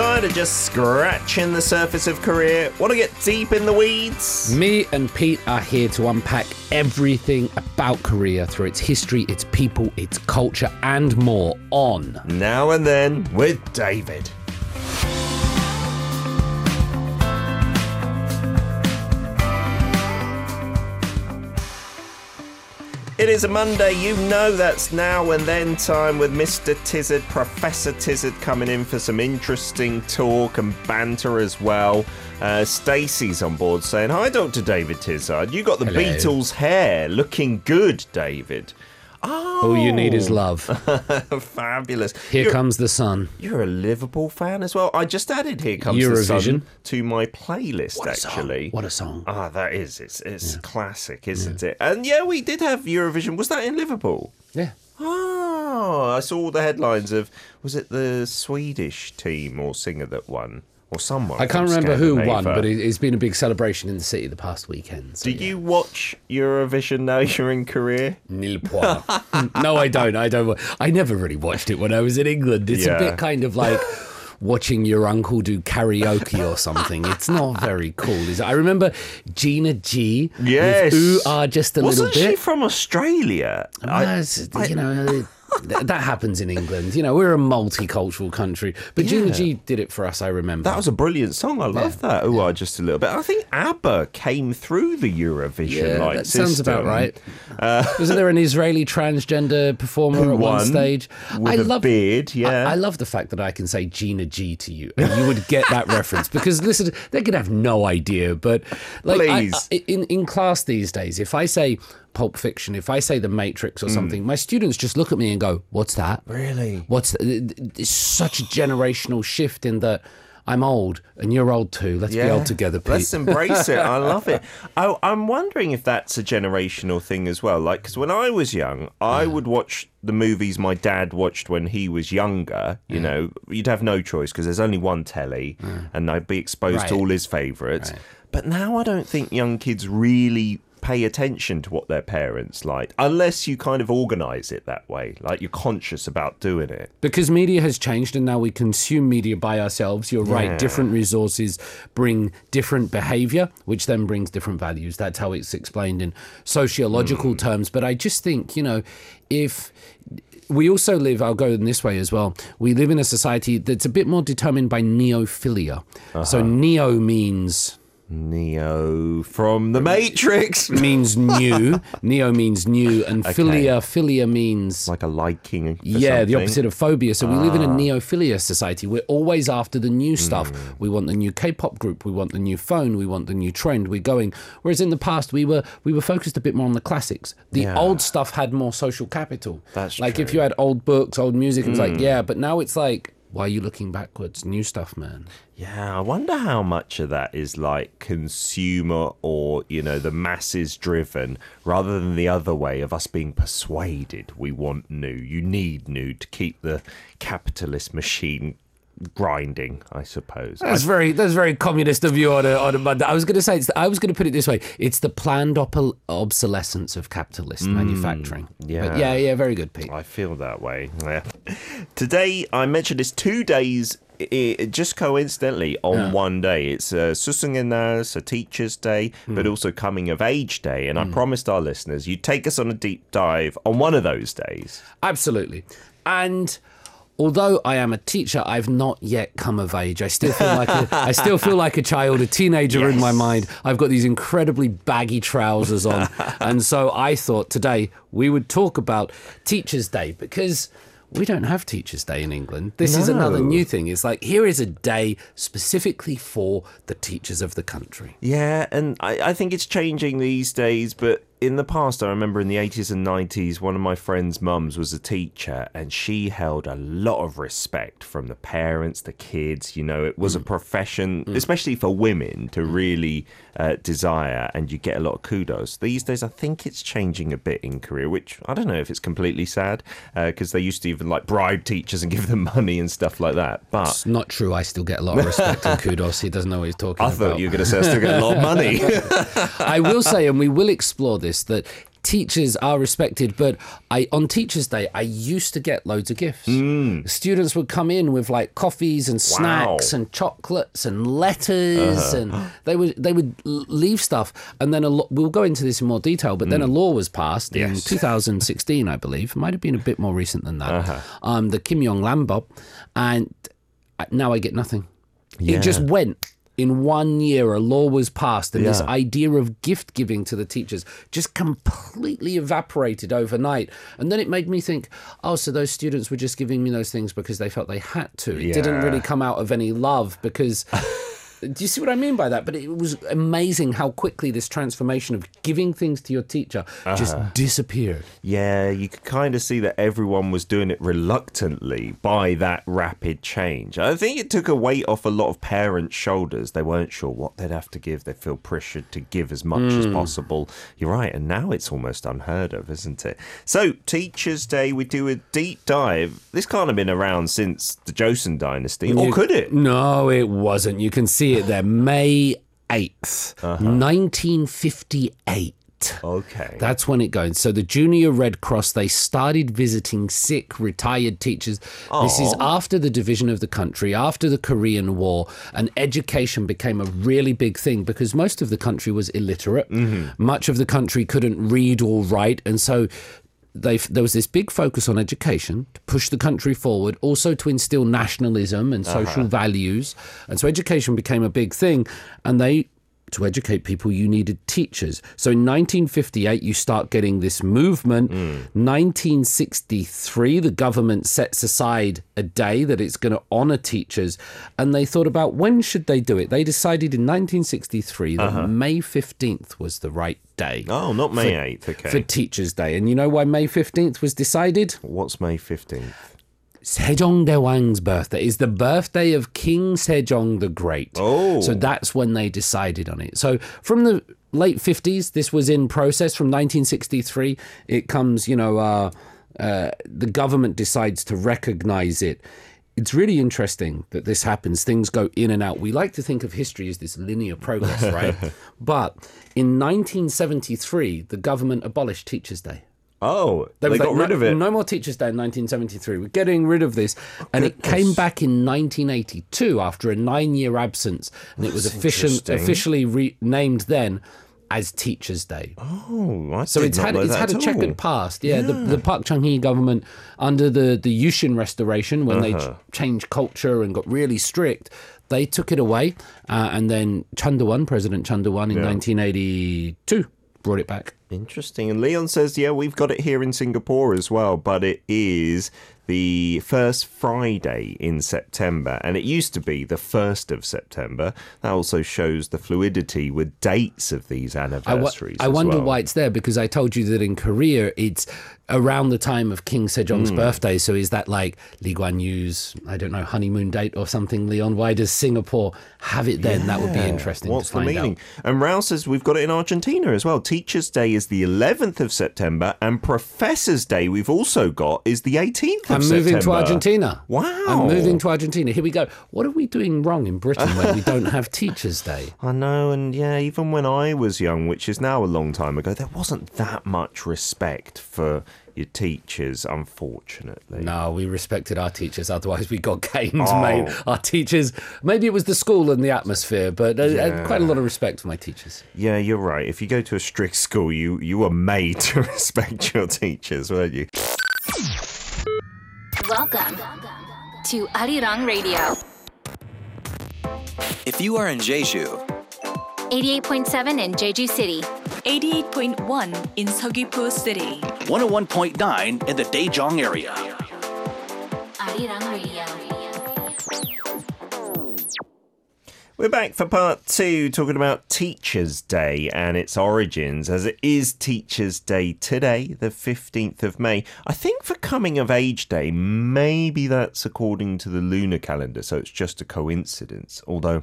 Tired of just scratching the surface of Korea? Want to get deep in the weeds? Me and Pete are here to unpack everything about Korea through its history, its people, its culture, and more on Now and then with David. Is a Monday, you know that's now and then time with Mr. Tizzard, Professor Tizzard coming in for some interesting talk and banter as well. Uh, Stacey's on board saying, Hi, Dr. David Tizzard. You got the Hello. Beatles hair. Looking good, David. Oh, All You Need Is Love. fabulous. Here You're- comes the sun. you're a Liverpool fan as well. I just added "Here Comes the Eurovision. Sun" to my playlist. What actually, What a song. ah, that is it's it's classic, isn't it? And yeah, we did have Eurovision. Was that in Liverpool? Yeah. Oh, I saw all the headlines of was it the Swedish team or singer that won or someone? I can't remember who won, but it, it's been a big celebration in the city the past weekend. So Did you watch Eurovision now you're in Korea? Nil point. no, I don't. I don't. I never really watched it when I was in England. It's Yeah. a bit kind of like watching your uncle do karaoke or something. It's not very cool, is it? I remember Gina G. Yes. With Ooh Ah just a Wasn't little she bit. from Australia? I- Well, it's- you know, th- that happens in England. You know, we're a multicultural country. But Gina G did it for us, I remember. That was a brilliant song. I love that. Oh, I just a little bit. I think ABBA came through the Eurovision yeah, like that sounds about system. right. Uh, Wasn't there an Israeli transgender performer at one stage? with a beard, yeah. I, I love the fact that I can say Gina G to you, and you would get that reference because listen, they could have no idea. But like, I- Please. I- in in class these days, if I say Pulp Fiction, if I say The Matrix or Mm. something, my students just look at me and go, "What's that?" Really? What's it's such a generational shift in that I'm old and you're old too. Let's be old together, Pete. Let's embrace it. I love it. I, I'm wondering if that's a generational thing as well. Like, because when I was young, I would watch the movies my dad watched when he was younger. You know, you'd have no choice because there's only one telly, and I'd be exposed to all his favourites. But now I don't think young kids really pay attention to what their parents like unless you kind of organize it that way like you're conscious about doing it. Because media has changed and now we consume media by ourselves you're Yeah. right different resources bring different behavior which then brings different values. That's how it's explained in sociological hmm. terms. But i just think you know if we also live i'll go in this way as well we live in a society that's a bit more determined by neophilia. So uh-huh. neo means neo from the matrix means new neo means new and philia philia means like a liking yeah, the opposite of phobia. So we live Ah. in a neophilia society. We're always after the new stuff. Hmm. We want the new K-pop group. We want the new phone. We want the new trend. We're going. Whereas in the past, we were we were focused a bit more on the classics. The Yeah. old stuff had more social capital. That's like if true. Hmm. you had old books, old music, it was like yeah. But now it's like. Why are you looking backwards? New stuff, man. Yeah, I wonder how much of that is like consumer or, you know, the masses driven rather than the other way of us being persuaded we want new. You need new to keep the capitalist machine grinding, I suppose. That's very that's very communist of you on a on a Monday. I was going to say it's, I was going to put it this way: it's the planned op- obsolescence of capitalist manufacturing. Mm, yeah. But yeah, yeah, very good, Pete. I feel that way. Yeah. Today, I mentioned this two days, i i- just coincidentally, on one day. It's uh, Susungenas, a Teacher's Day, but also Coming of Age Day. And I promised our listeners you'd take us on a deep dive on one of those days. Absolutely. And although I am a teacher, I've not yet come of age. I still feel like a, I still feel like a child, a teenager in my mind. I've got these incredibly baggy trousers on, and so I thought today we would talk about Teachers' Day because. We don't have Teachers' Day in England. This is another new thing. It's like here is a day specifically for the teachers of the country. Yeah, and I, I think it's changing these days, but in the past, I remember in the 80s and 90s, one of my friend's mums was a teacher and she held a lot of respect from the parents, the kids. You know, it was a mm. profession, mm. especially for women, to mm. really uh, desire, and you get a lot of kudos. These days, I think it's changing a bit in Korea, which I don't know if it's completely sad uh, because they used to even like bribe teachers and give them money and stuff like that. But It's not true. I still get a lot of respect and kudos. He doesn't know what he's talking I about. I thought you were going to say I still get a lot of money. I will say, and we will explore this, that teachers are respected, but I on Teachers Day I used to get loads of gifts. Students would come in with like coffees and snacks Wow. and chocolates and letters, and they would they would leave stuff. And then a lo- we'll go into this in more detail. But then a law was passed in 2016, I believe. It might have been a bit more recent than that. Um, the Kim Young-ran Beop, and uh, now I get nothing. It just went. In one year, a law was passed, and this idea of gift giving to the teachers just completely evaporated overnight. And then it made me think, oh, so those students were just giving me those things because they felt they had to. It didn't really come out of any love because. Do you see what I mean by that? But it was amazing how quickly this transformation of giving things to your teacher just uh-huh. disappeared. Yeah, you could kind of see that everyone was doing it reluctantly by that rapid change. I think it took a weight off a lot of parents' shoulders. They weren't sure what they'd have to give. They feel pressured to give as much as hmm. possible. You're right, and now it's almost unheard of, isn't it? So, Teachers' Day, we do a deep dive. This can't have been around since the Joseon Dynasty, or You- could it? No, it wasn't. You can see it there. May 8th, 1958. Uh-huh. Okay. That's when it goes. So the Junior Red Cross they started visiting sick retired teachers. This is after the division of the country, after the Korean War, and education became a really big thing because most of the country was illiterate. Mm-hmm. Much of the country couldn't read or write, and so there was this big focus on education to push the country forward, also to instill nationalism and uh-huh. social values, and so education became a big thing, and they to educate people, you needed teachers. So in 1958, you start getting this movement. 1963, the government sets aside a day that it's going to honor teachers. And they thought about when should they do it? They decided in 1963 that uh-huh. May 15th was the right day oh, not May 8th. Okay. for Teachers' Day. And you know why May 15th was decided? What's May 15th? Sejong Daewang's birthday is the birthday of King Sejong the Great. Oh. So that's when they decided on it. So from the late 50s, this was in process. From 1963, it comes, you know, uh, uh, the government decides to recognize it. It's really interesting that this happens. Things go in and out. We like to think of history as this linear progress, right? but in 1973, the government abolished Teachers' Day. Oh, they, got like, rid no, of it. No more Teachers' Day in 1973. We're getting rid of this. and it came back in 1982 after a nine year absence. And it was official, officially renamed then as Teachers' Day. Oh, I So it's had it's had a checkered past. Yeah, The, the Park Chung Hee government under the the Yushin restoration when they Uh-huh. ch- changed culture and got really strict, they took it away, uh, and then Chun Doo-hwan, President Chun Doo-hwan, in 1982 brought it back. Interesting. And Leon says, yeah, we've got it here in Singapore as well, but it is the first Friday in September, and it used to be the 1st of September. That also shows the fluidity with dates of these anniversaries. I as wonder well. why it's there because I told you that in Korea it's around the time of King. Sejong's hmm. birthday. So is that like Lee Kuan Yew's, I don't know, honeymoon date or something, Leon? Why does Singapore have it then? That would be interesting What's to the meaning? out. And Rao says we've got it in Argentina as well. Teachers' Day is the 11th of September, and Professors' Day we've also got is the 18th of I'm September. moving to Argentina. Wow. I'm moving to Argentina. Here we go. What are we doing wrong in Britain when we don't have Teachers' Day? I know, and yeah, even when I was young, which is now a long time ago, there wasn't that much respect for your teachers, unfortunately. No, we respected our teachers. Otherwise, we got games Oh. made. Our teachers, maybe it was the school and the atmosphere, but uh, Yeah. uh, quite a lot of respect for my teachers. Yeah, you're right. If you go to a strict school, you you were made to respect your teachers, weren't you? Welcome to Arirang Radio, If you are in Jeju, 88.7 in Jeju City, 88.1 in Seogwipo City. 101.9 in the Daejeong area. Arirang Radio. We're back for part two, talking about Teachers' Day and its origins, as it is Teachers' Day today, the 15th of May. I think for Coming of Age Day, maybe that's according to the lunar calendar, so it's just a coincidence. Although,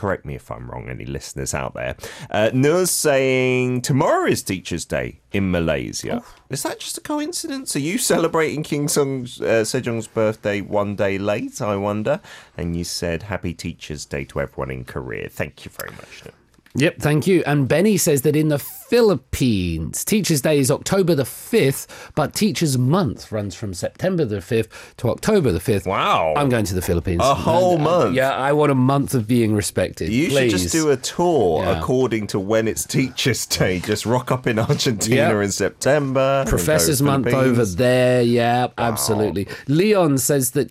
correct me if I'm wrong, any listeners out there. Uh, Nur's saying tomorrow is Teachers' Day in Malaysia. Is that just a coincidence? Are you celebrating King Sung's, uh, Sejong's birthday one day late, I wonder? And you said Happy Teachers' Day to everyone in Korea. Thank you very much. Nur. Yep, thank you. And Benny says that in the Philippines, Teachers' Day is October the 5th, but Teachers' Month runs from September the 5th to October the 5th. Wow. I'm going to the Philippines. A whole And, uh, month? Yeah, I want a month of being respected. You please. should just do a tour Yeah. according to when it's Teachers' Day. Just rock up in Argentina Yeah. in September. Professor's Month over there. Yeah, absolutely. Leon says that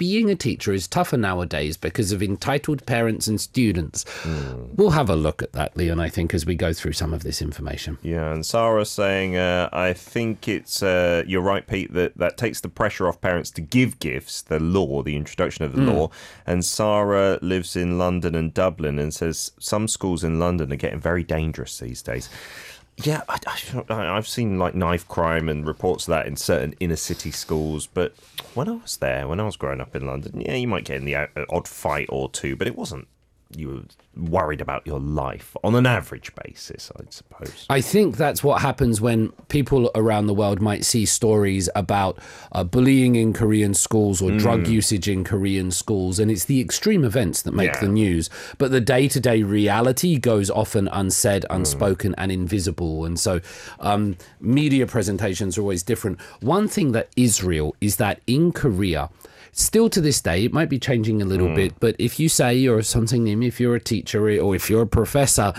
being a teacher is tougher nowadays because of entitled parents and students. Hmm. We'll have a look at that, Leon, I think, as we go through some of this information. Yeah, and Sarah's saying, uh, I think it's, uh, you're right, Pete, that that takes the pressure off parents to give gifts, the law, the introduction of the Hmm. law. And Sarah lives in London and Dublin and says some schools in London are getting very dangerous these days. Yeah, I, I've seen like knife crime and reports of that in certain inner city schools. But when I was there, when I was growing up in London, yeah, you might get in the uh, odd fight or two, but it wasn't. You were worried about your life on an average basis, I suppose. I think that's what happens when people around the world might see stories about uh, bullying in Korean schools or drug usage in Korean schools. And it's the extreme events that make Yeah. the news. But the day to day reality goes often unsaid, unspoken, and invisible. And so um, media presentations are always different. One thing that is real is that in Korea, Still to this day, it might be changing a little mm. bit, but if you say you're something, if you're a teacher eh, or if you're a professor,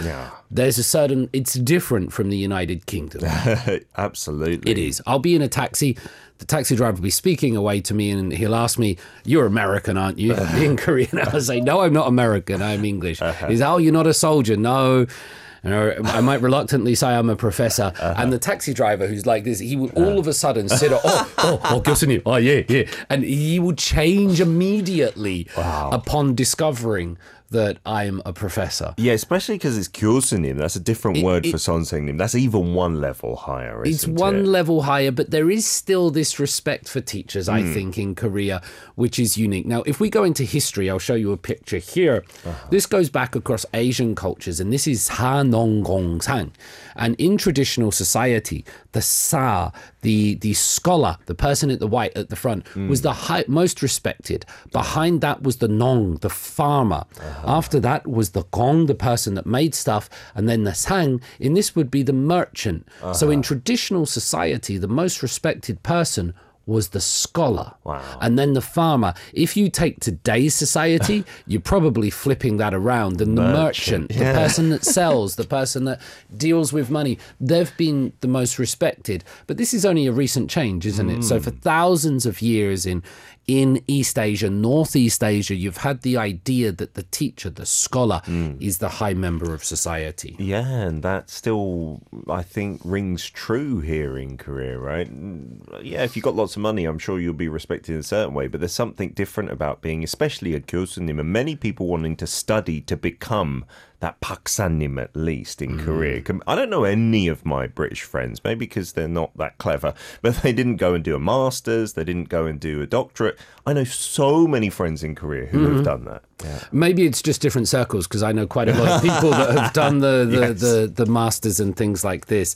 there's a certain, it's different from the United Kingdom. Absolutely. It is. I'll be in a taxi. The taxi driver will be speaking away to me, and he'll ask me, "You're American, aren't you?" in Korean, I'll say, "No, I'm not American. I'm English." Uh-huh. He's, "Oh, you're not a soldier." No Or I might reluctantly say I'm a professor, and the taxi driver who's like this, he will all of a sudden sit up, oh, oh, oh, 교수님, oh, yeah, yeah, and he will change immediately upon discovering that I'm a professor. Yeah, especially because it's Kyosunim. That's a different it, word it, for Sonsenim. That's even one level higher. it's one it? level higher, but there is still this respect for teachers, mm. I hmm. think, in Korea, which is unique. Now, if we go into history, I'll show you a picture here. Uh-huh. This goes back across Asian cultures, and this is Sa Nong Gong Sang. And in traditional society, the Sa, the, the scholar, the person at the white at the front, hmm. was the high, most respected. Behind that was the Nong, the farmer. Uh-huh. After that was the Gong, the person that made stuff, and then the Sang, in this would be the merchant. So in uh-huh. traditional society, the most respected person was the scholar. Wow. And then the farmer. If you take today's society, you're probably flipping that around. And the merchant, the person that sells, the person that deals with money, they've been the most respected. But this is only a recent change, isn't it? So hmm. for thousands of years in in East Asia, Northeast Asia, you've had the idea that the teacher, the scholar, mm. is the high member of society. Yeah, and that still, I think, rings true here in Korea, right? Yeah, if you've got lots of money, I'm sure you'll be respected in a certain way, but there's something different about being, especially a Kyosunim, and many people wanting to study to become that Paksanim at least in mm. Korea. I don't know any of my British friends, maybe because they're not that clever, but they didn't go and do a master's, they didn't go and do a doctorate. I know so many friends in Korea who mm-hmm. have done that. Yeah. Maybe it's just different circles because I know quite a lot of people that have done the the, yes. the, the, masters and things like this.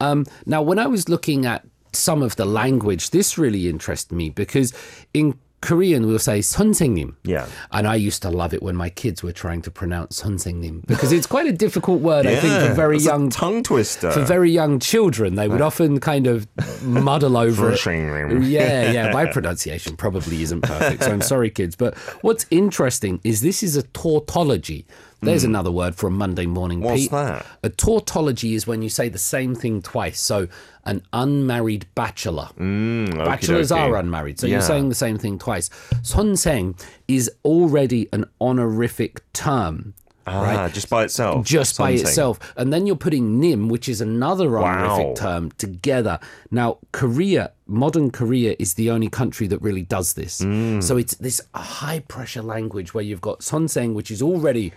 Um, now, when I was looking at some of the language, this really interested me because in Korean we'll say 선생님. Yeah. And I used to love it when my kids were trying to pronounce 선생님 because it's quite a difficult word, I think, for very that's a young tongue twister. for very young children, they would often kind of muddle over it. 선생님. Yeah, yeah. My pronunciation probably isn't perfect, so I'm sorry, kids. But what's interesting is this is a tautology. There's another word for a Monday morning. What's Pete. that? A tautology is when you say the same thing twice. So an unmarried bachelor. Bachelors Mm, okey-dokey. are unmarried, so Yeah. you're saying the same thing twice. 선생 is already an honorific term. Ah, just by itself. just by itself. And then you're putting nim, which is another honorific Wow. term, together. Now, Korea, modern Korea, is the only country that really does this. Mm. So it's this high pressure language where you've got sonseng, which is already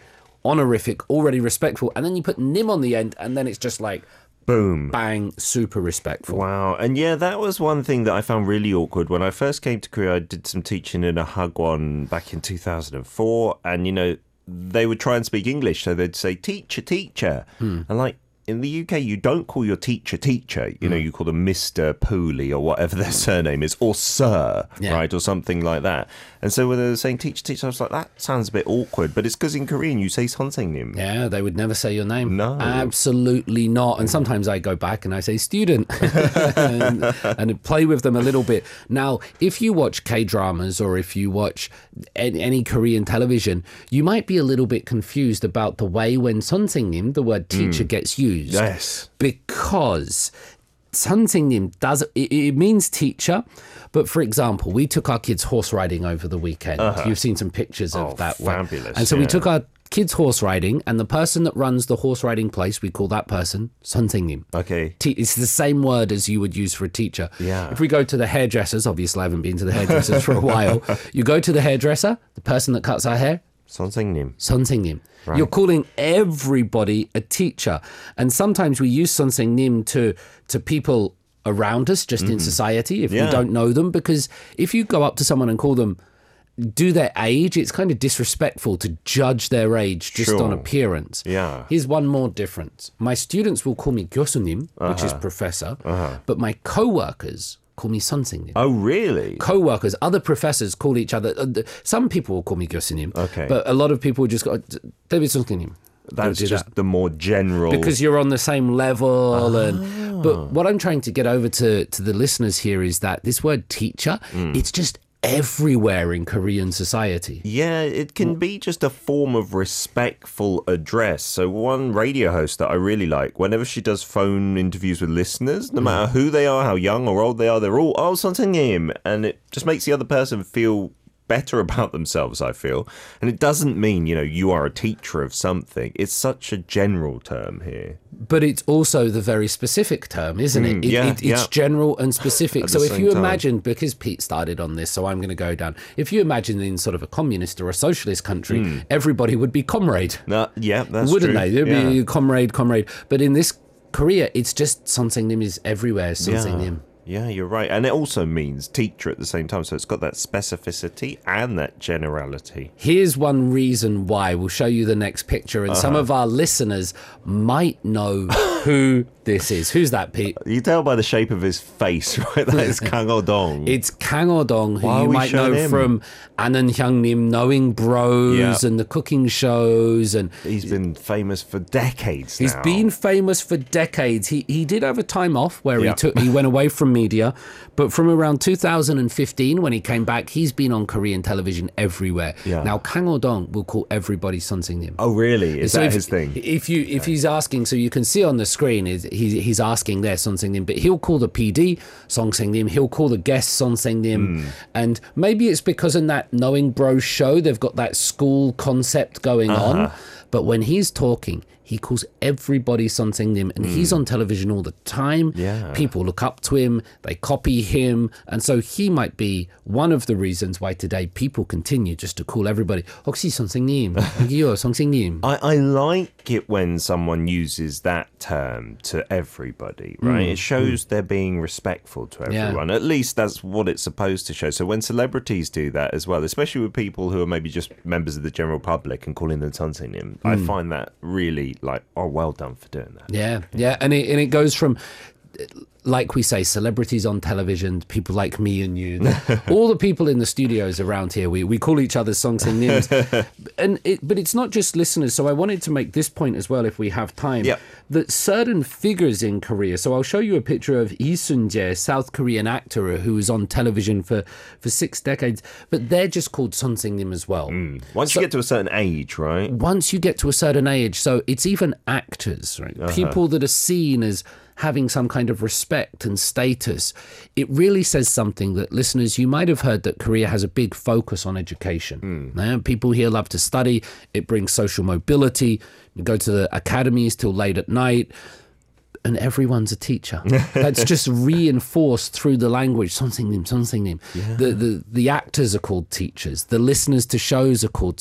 honorific, already respectful, and then you put nim on the end, and then it's just like Boom. bang, super respectful. Wow. And yeah, that was one thing that I found really awkward. When I first came to Korea, I did some teaching in a hagwon back in 2004. And, you know, they would try and speak English. So they'd say, teacher, teacher. Hmm. And like, in the UK, you don't call your teacher teacher. You Mm. know, you call them Mister Pooley or whatever their surname is, or Sir, Yeah. right, or something like that. And so when they were saying teacher, teacher, I was like, that sounds a bit awkward. But it's because in Korean you say 선생님. Yeah, they would never say your name. No. Absolutely not. And sometimes I go back and I say student and, and play with them a little bit. Now, if you watch K dramas or if you watch any, any Korean television, you might be a little bit confused about the way when 선생님, the word teacher, gets used. used. Yes. Because Santingnim does it, it, means teacher, but for example, we took our kids horse riding over the weekend. Uh-huh. You've seen some pictures oh, of that. Fabulous! One. And so yeah. we took our kids horse riding, and the person that runs the horse riding place, we call that person Santingnim. Okay, Te- it's the same word as you would use for a teacher. Yeah. If we go to the hairdressers, obviously I haven't been to the hairdressers for a while. You go to the hairdresser, the person that cuts our hair, 선생님. 선생님. You're calling everybody a teacher. And sometimes we use 선생님 to to people around us just in society if we Yeah. don't know them because if you go up to someone and call them do their age, it's kind of disrespectful to judge their age just on Sure. appearance. Yeah. Here's one more difference. My students will call me 교수님, which is professor, but my co-workers call me Sunsignil. Oh, really? Co-workers, other professors call each other. Uh, some people will call me Gyosunim. Okay. But a lot of people just go, uh, David Sunsignim. That's just that. the more general. Because you're on the same level. Ah. And But what I'm trying to get over to, to the listeners here is that this word teacher, mm. it's just everywhere in Korean society. Yeah, it can mm. be just a form of respectful address. So, one radio host that I really like, whenever she does phone interviews with listeners, no mm. matter who they are, how young or old they are, they're all, oh, something him. And it just makes the other person feel better about themselves, I feel. And it doesn't mean, you know, you are a teacher of something. It's such a general term here. But it's also the very specific term, isn't it? Mm, it, yeah, it it's yeah. general and specific. So if you time. imagine, because Pete started on this, so I'm going to go down. If you imagine in sort of a communist or a socialist country, everybody would be comrade, Uh, yeah, that's wouldn't true. they? They'd Yeah. be comrade, comrade. But in this Korea, it's just something is everywhere. Something Yeah. Yeah, you're right. And it also means teacher at the same time. So it's got that specificity and that generality. Here's one reason why. We'll show you the next picture, and Uh-huh. some of our listeners might know who this is. Who's that, Pete? You tell by the shape of his face, right? That is Kang Ho-dong. It's Kang Ho-dong, who Why you might know him? from Anan Hyungnim, Knowing Bros, Yeah. and the cooking shows, and He's been famous for decades He's now. been famous for decades. He he did have a time off where Yeah. he took he went away from media, but from around 2015 when he came back, he's been on Korean television everywhere. Yeah. Now Kang Ho-dong will call everybody Son Sing-nim. Oh, really? Is that if, his thing? If you if he's asking, so you can see on the screen is he's he's asking there Son Sing-nim, but he'll call the PD Song Sing-nim, he'll call the guest Son Sing-nim, Hmm. and maybe it's because in that Knowing Bros show they've got that school concept going Uh-huh. on, but when he's talking. He calls everybody something new, and mm. he's hmm. on television all the time. Yeah. People look up to him, they copy him. And so he might be one of the reasons why today people continue just to call everybody, oh, Oxy something new, something new. I, I like it when someone uses that term to everybody, hmm. right? Mm. It hmm. shows mm. they're being respectful to everyone. Yeah. At least that's what it's supposed to show. So when celebrities do that as well, especially with people who are maybe just members of the general public and calling them something, I find that really like, oh, well done for doing that. Yeah, yeah, and it and it goes from like we say, celebrities on television, people like me and you, all the people in the studios around here, we, we call each other songs and names. and it, but it's not just listeners. So I wanted to make this point as well, if we have time, Yep. that certain figures in Korea. So I'll show you a picture of Lee Soon-jae, South Korean actor who was on television for, for six decades, but they're just called Son Sing-nim as well. Hmm. Once you get to a certain age, right? once you get to a certain age, so it's even actors, right? Uh-huh. People that are seen as having some kind of respect and status. It really says something that listeners, you might have heard that Korea has a big focus on education. Hmm. Yeah, people here love to study, it brings social mobility. You go to the academies till late at night. And everyone's a teacher. That's just reinforced through the language. Something, something. The, the the actors are called teachers. The listeners to shows are called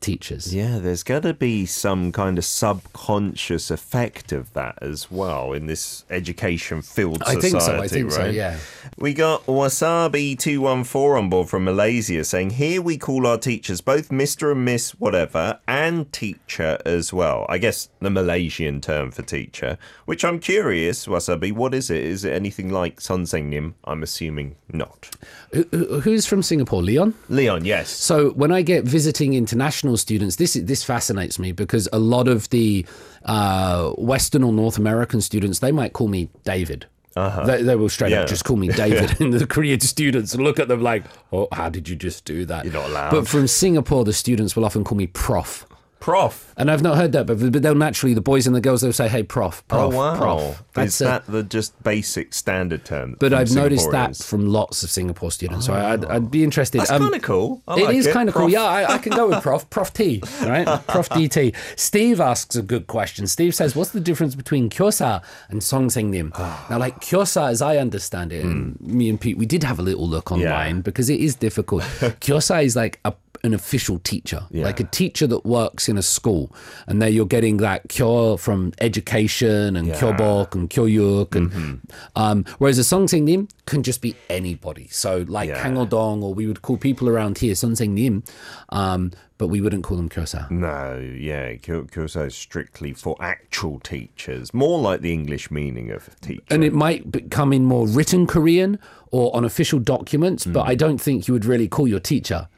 teachers. Yeah, there's got to be some kind of subconscious effect of that as well in this education field I society, think so. I think so. right? Yeah. We got Wasabi214 on board from Malaysia saying, Here we call our teachers both Mr. and Miss whatever and teacher as well. I guess the Malaysian term for teacher, which I'm curious, Wasabi, what is it? Is it anything like Sonsengnim? I'm assuming not. Who- who- Who's from Singapore? Leon? Leon, yes. So when I get visiting international students, this this fascinates me because a lot of the uh, Western or North American students they might call me David. They, they will straight Uh-huh. Yeah. up just call me David, and the Korean students look at them like, "Oh, how did you just do that?" You're not allowed. But from Singapore, the students will often call me Prof. Prof. And I've not heard that, but, but they'll naturally, the boys and the girls, they'll say, hey, prof, prof, oh, wow. prof. is that the just basic standard term? But I've noticed that from lots of Singapore students. So I'd, I'd be interested. That's Um, kind of cool. I like is kind of cool. Yeah, I, I can go with Prof. Prof T, right? Prof DT. Steve asks a good question. Steve says, "What's the difference between Kyosa and Songsengnim?" now, like Kyosa, as I understand it, and me and Pete, we did have a little look online because it is difficult. Kyosa is like a an official teacher, like a teacher that works in a school, and there you're getting that kyo from education and kyobok and kyoyuk, and um, whereas a songsengnim can just be anybody. So like Yeah. Kang Ho-dong, or we would call people around here songsengnim, um, but we wouldn't call them kyosa. No, yeah, Kyo- Kyosa is strictly for actual teachers, more like the English meaning of teacher. And it might come in more written Korean or on official documents, but I don't think you would really call your teacher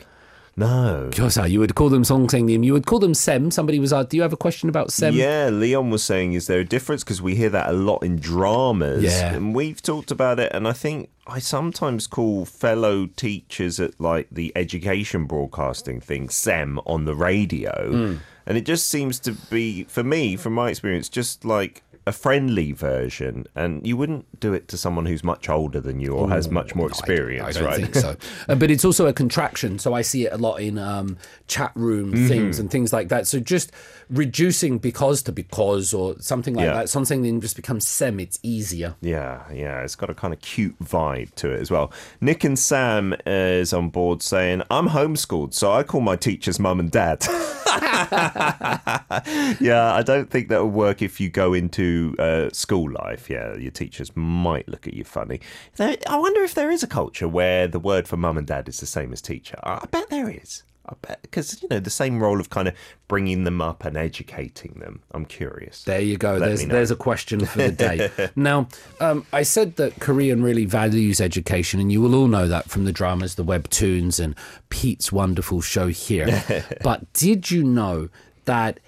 no. kyosa. You would call them songsengnim. You would call them sem. Somebody was asked, "Do you have a question about sem?" Yeah, Leon was saying, is there a difference? Because we hear that a lot in dramas. Yeah. And we've talked about it, and I think I sometimes call fellow teachers at like the education broadcasting thing SEM on the radio. Hmm. And it just seems to be, for me, from my experience, just like a friendly version. And you wouldn't do it to someone who's much older than you or has much more experience, I don't right? think so. Uh, but it's also a contraction. So I see it a lot in um, chat room Mm-hmm. things and things like that. So just reducing because to because or something like Yeah. that. Something then just becomes sem. It's easier. Yeah, yeah, it's got a kind of cute vibe to it as well. Nick and Sam is on board saying, I'm homeschooled, so I call my teachers mum and dad. yeah, I don't think that will work if you go into uh, school life. Yeah, your teachers might look at you funny. There, I wonder if there is a culture where the word for mum and dad is the same as teacher. I bet there is. I bet because you know the same role of kind of bringing them up and educating them. I'm curious. There you go. Let there's there's a question for the day. now, um, I said that Korean really values education, and you will all know that from the dramas, the webtoons, and Pete's wonderful show here. but did you know that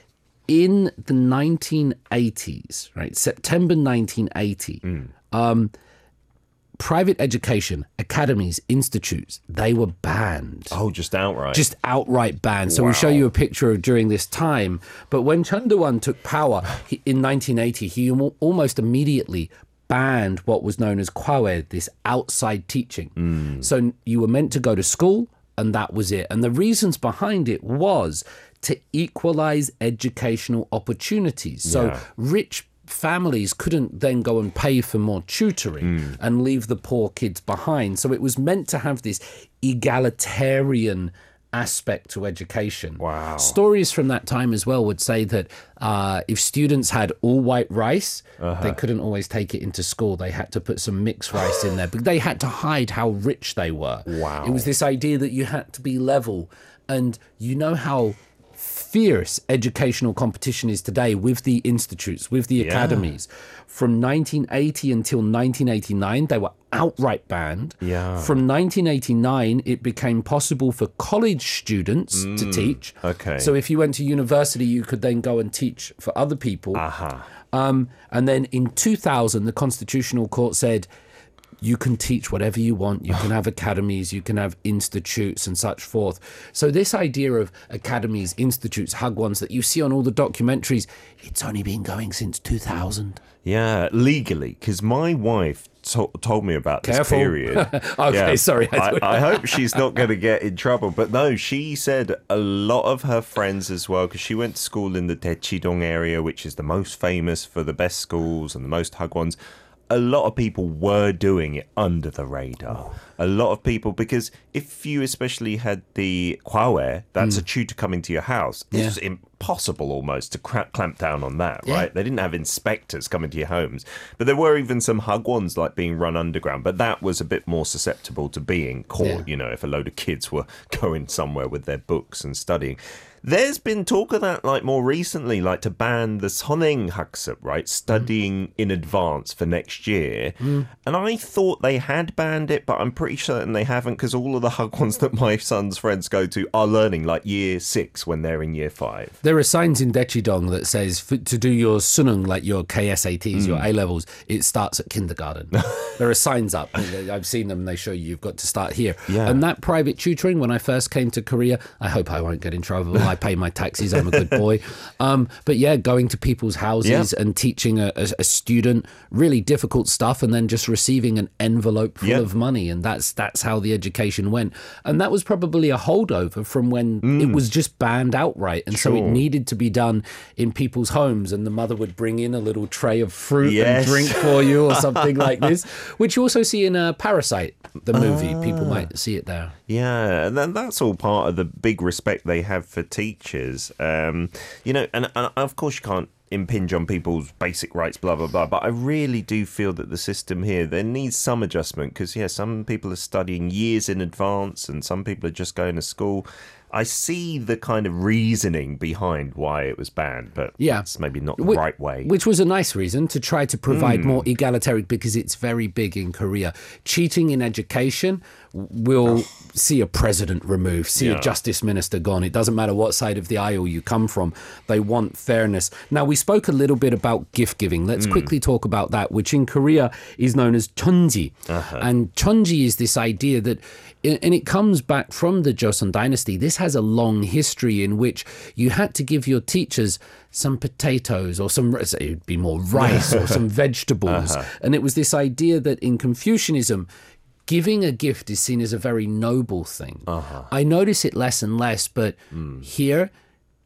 in the 1980s, right, September 1980, um, private education, academies, institutes, they were banned Oh, just outright. just outright banned. So we'll show you a picture of during this time. But when Chun Doo-hwan took power he, in 1980, he almost immediately banned what was known as kwawe, this outside teaching. So you were meant to go to school, and that was it. And the reasons behind it was to equalize educational opportunities. So Yeah. rich families couldn't then go and pay for more tutoring hmm. and leave the poor kids behind. So it was meant to have this egalitarian aspect to education. Wow. Stories from that time as well would say that uh, if students had all white rice, they couldn't always take it into school. They had to put some mixed rice in there, but they had to hide how rich they were. Wow. It was this idea that you had to be level. And you know how fierce educational competition is today with the institutes, with the academies. From 1980 until 1989, they were outright banned. Yeah. From 1989, it became possible for college students to teach. Mm, okay. So if you went to university, you could then go and teach for other people. Aha. Um, and then in 2000, the Constitutional Court said you can teach whatever you want. You can have academies, you can have institutes, and such forth. So this idea of academies, institutes, hagwons that you see on all the documentaries, it's only been going since 2000. Yeah, legally, because my wife to- told me about this Careful. period. Okay, sorry, I I, I hope she's not going to get in trouble. But no, she said a lot of her friends as well, because she went to school in the Daechidong area, which is the most famous for the best schools and the most hagwons. A lot of people were doing it under the radar. A lot of people, because if you especially had the Huawei, that's a tutor coming to your house, Mm. Yeah. it's impossible almost to clamp down on that, Yeah. right? They didn't have inspectors coming to your homes, but there were even some hagwons like being run underground, but that was a bit more susceptible to being caught, Yeah. you know, if a load of kids were going somewhere with their books and studying. There's been talk of that like more recently, like to ban the Soneng Haksup, right? Studying in advance for next year. And I thought they had banned it, but I'm pretty certain they haven't because all of the hagwons that my son's friends go to are learning like year six when they're in year five. There are signs in Daechidong that says f- to do your sunung, like your KSATs, your Hmm. A levels, it starts at kindergarten. there are signs up. I've seen them. They show you you've got to start here. Yeah. And that private tutoring, when I first came to Korea, I hope I won't get in trouble. I pay my taxes. I'm a good boy. Um, but yeah, going to people's houses Yeah. and teaching a, a, a student really difficult stuff, and then just receiving an envelope full Yeah. of money, and that's that's how the education went. And that was probably a holdover from when it was just banned outright, and so it Mm. Needed to be done in people's homes, and the mother would bring in a little tray of fruit Yes. and drink for you, or something like this, which you also see in uh, Parasite, the movie. People Ah. might see it there. Yeah, and then that's all part of the big respect they have for teachers. Um, you know, and, and of course you can't impinge on people's basic rights, blah blah blah. But I really do feel that the system here there needs some adjustment because yeah, some people are studying years in advance, and some people are just going to school. I see the kind of reasoning behind why it was banned, but Yeah. it's maybe not the Whi- right way. Which was a nice reason to try to provide more egalitarian because it's very big in Korea. Cheating in education will see a president removed, see Yeah. a justice minister gone. It doesn't matter what side of the aisle you come from. They want fairness. Now, we spoke a little bit about gift giving. Let's Hmm. quickly talk about that, which in Korea is known as chonji. Uh-huh. And chonji is this idea that and it comes back from the Joseon dynasty. This has a long history in which you had to give your teachers some potatoes or some it would be more rice or some vegetables. And it was this idea that in Confucianism, giving a gift is seen as a very noble thing. Uh-huh. I notice it less and less, but hmm. here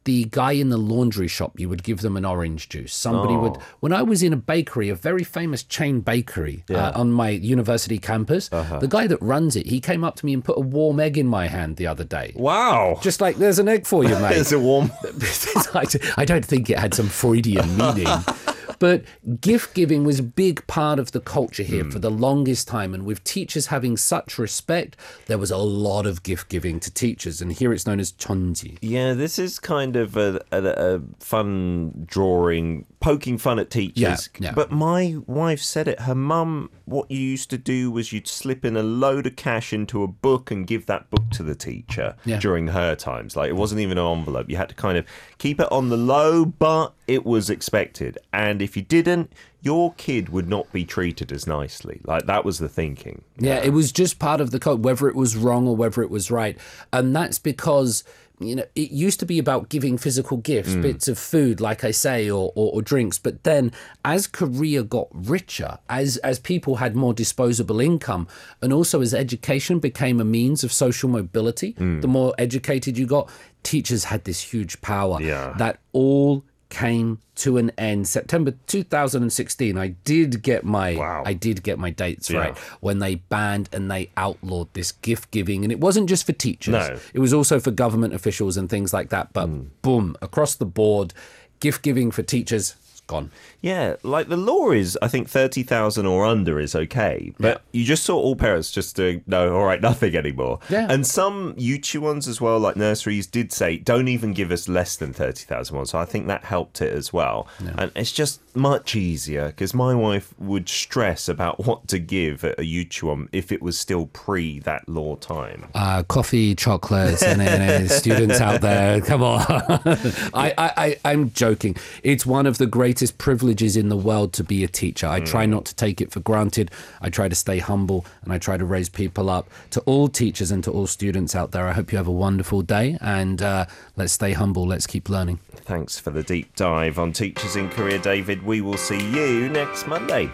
the guy in the laundry shop, you would give them an orange juice. Somebody would. Oh. When I was in a bakery, a very famous chain bakery uh, on my university campus, uh-huh. the guy that runs it, he came up to me and put a warm egg in my hand the other day. wow, Just like, there's an egg for you, mate. it's a warm. I don't think it had some Freudian meaning. But gift giving was a big part of the culture here for hmm. the longest time. And with teachers having such respect, there was a lot of gift giving to teachers. And here it's known as chonji. Yeah, this is kind of a, a, a fun drawing, poking fun at teachers. Yeah, yeah. But my wife said it. Her mum, what you used to do was you'd slip in a load of cash into a book and give that book to the teacher Yeah. during her times. Like it wasn't even an envelope. You had to kind of keep it on the low, but it was expected. And if you didn't, your kid would not be treated as nicely. Like that was the thinking. Yeah, it was just part of the code, whether it was wrong or whether it was right. And that's because, you know, it used to be about giving physical gifts, mm. bits of food, like I say, or, or, or drinks. But then as Korea got richer, as, as people had more disposable income, and also as education became a means of social mobility, mm. the more educated you got, teachers had this huge power Yeah. that all came to an end September 2016 I did get my Wow. I did get my dates Yeah. right when they banned and they outlawed this gift giving and it wasn't just for teachers No. it was also for government officials and things like that but hmm. boom across the board gift giving for teachers gone Yeah, like the law is, I think thirty thousand or under is okay, but you just saw all parents just doing no, all right, nothing anymore. Yeah. and some YouTube ones as well, like nurseries, did say don't even give us less than thirty thousand won. So I think that helped it as well, and it's just much easier because my wife would stress about what to give at a YouTube one if it was still pre that law time. uh, coffee, chocolates, and, and, students out there. Come on, I, I, I, I'm joking. It's one of the greatest privileges in the world to be a teacher. I try not to take it for granted. I try to stay humble, and I try to raise people up. To all teachers and to all students out there, I hope you have a wonderful day, and uh, let's stay humble. Let's keep learning. Thanks for the deep dive on Teachers in Korea, David. We will see you next Monday.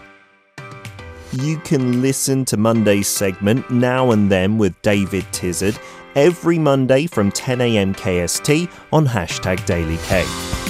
You can listen to Monday's segment Now and Then with David Tizzard every Monday from 10am KST on hashtag Daily K.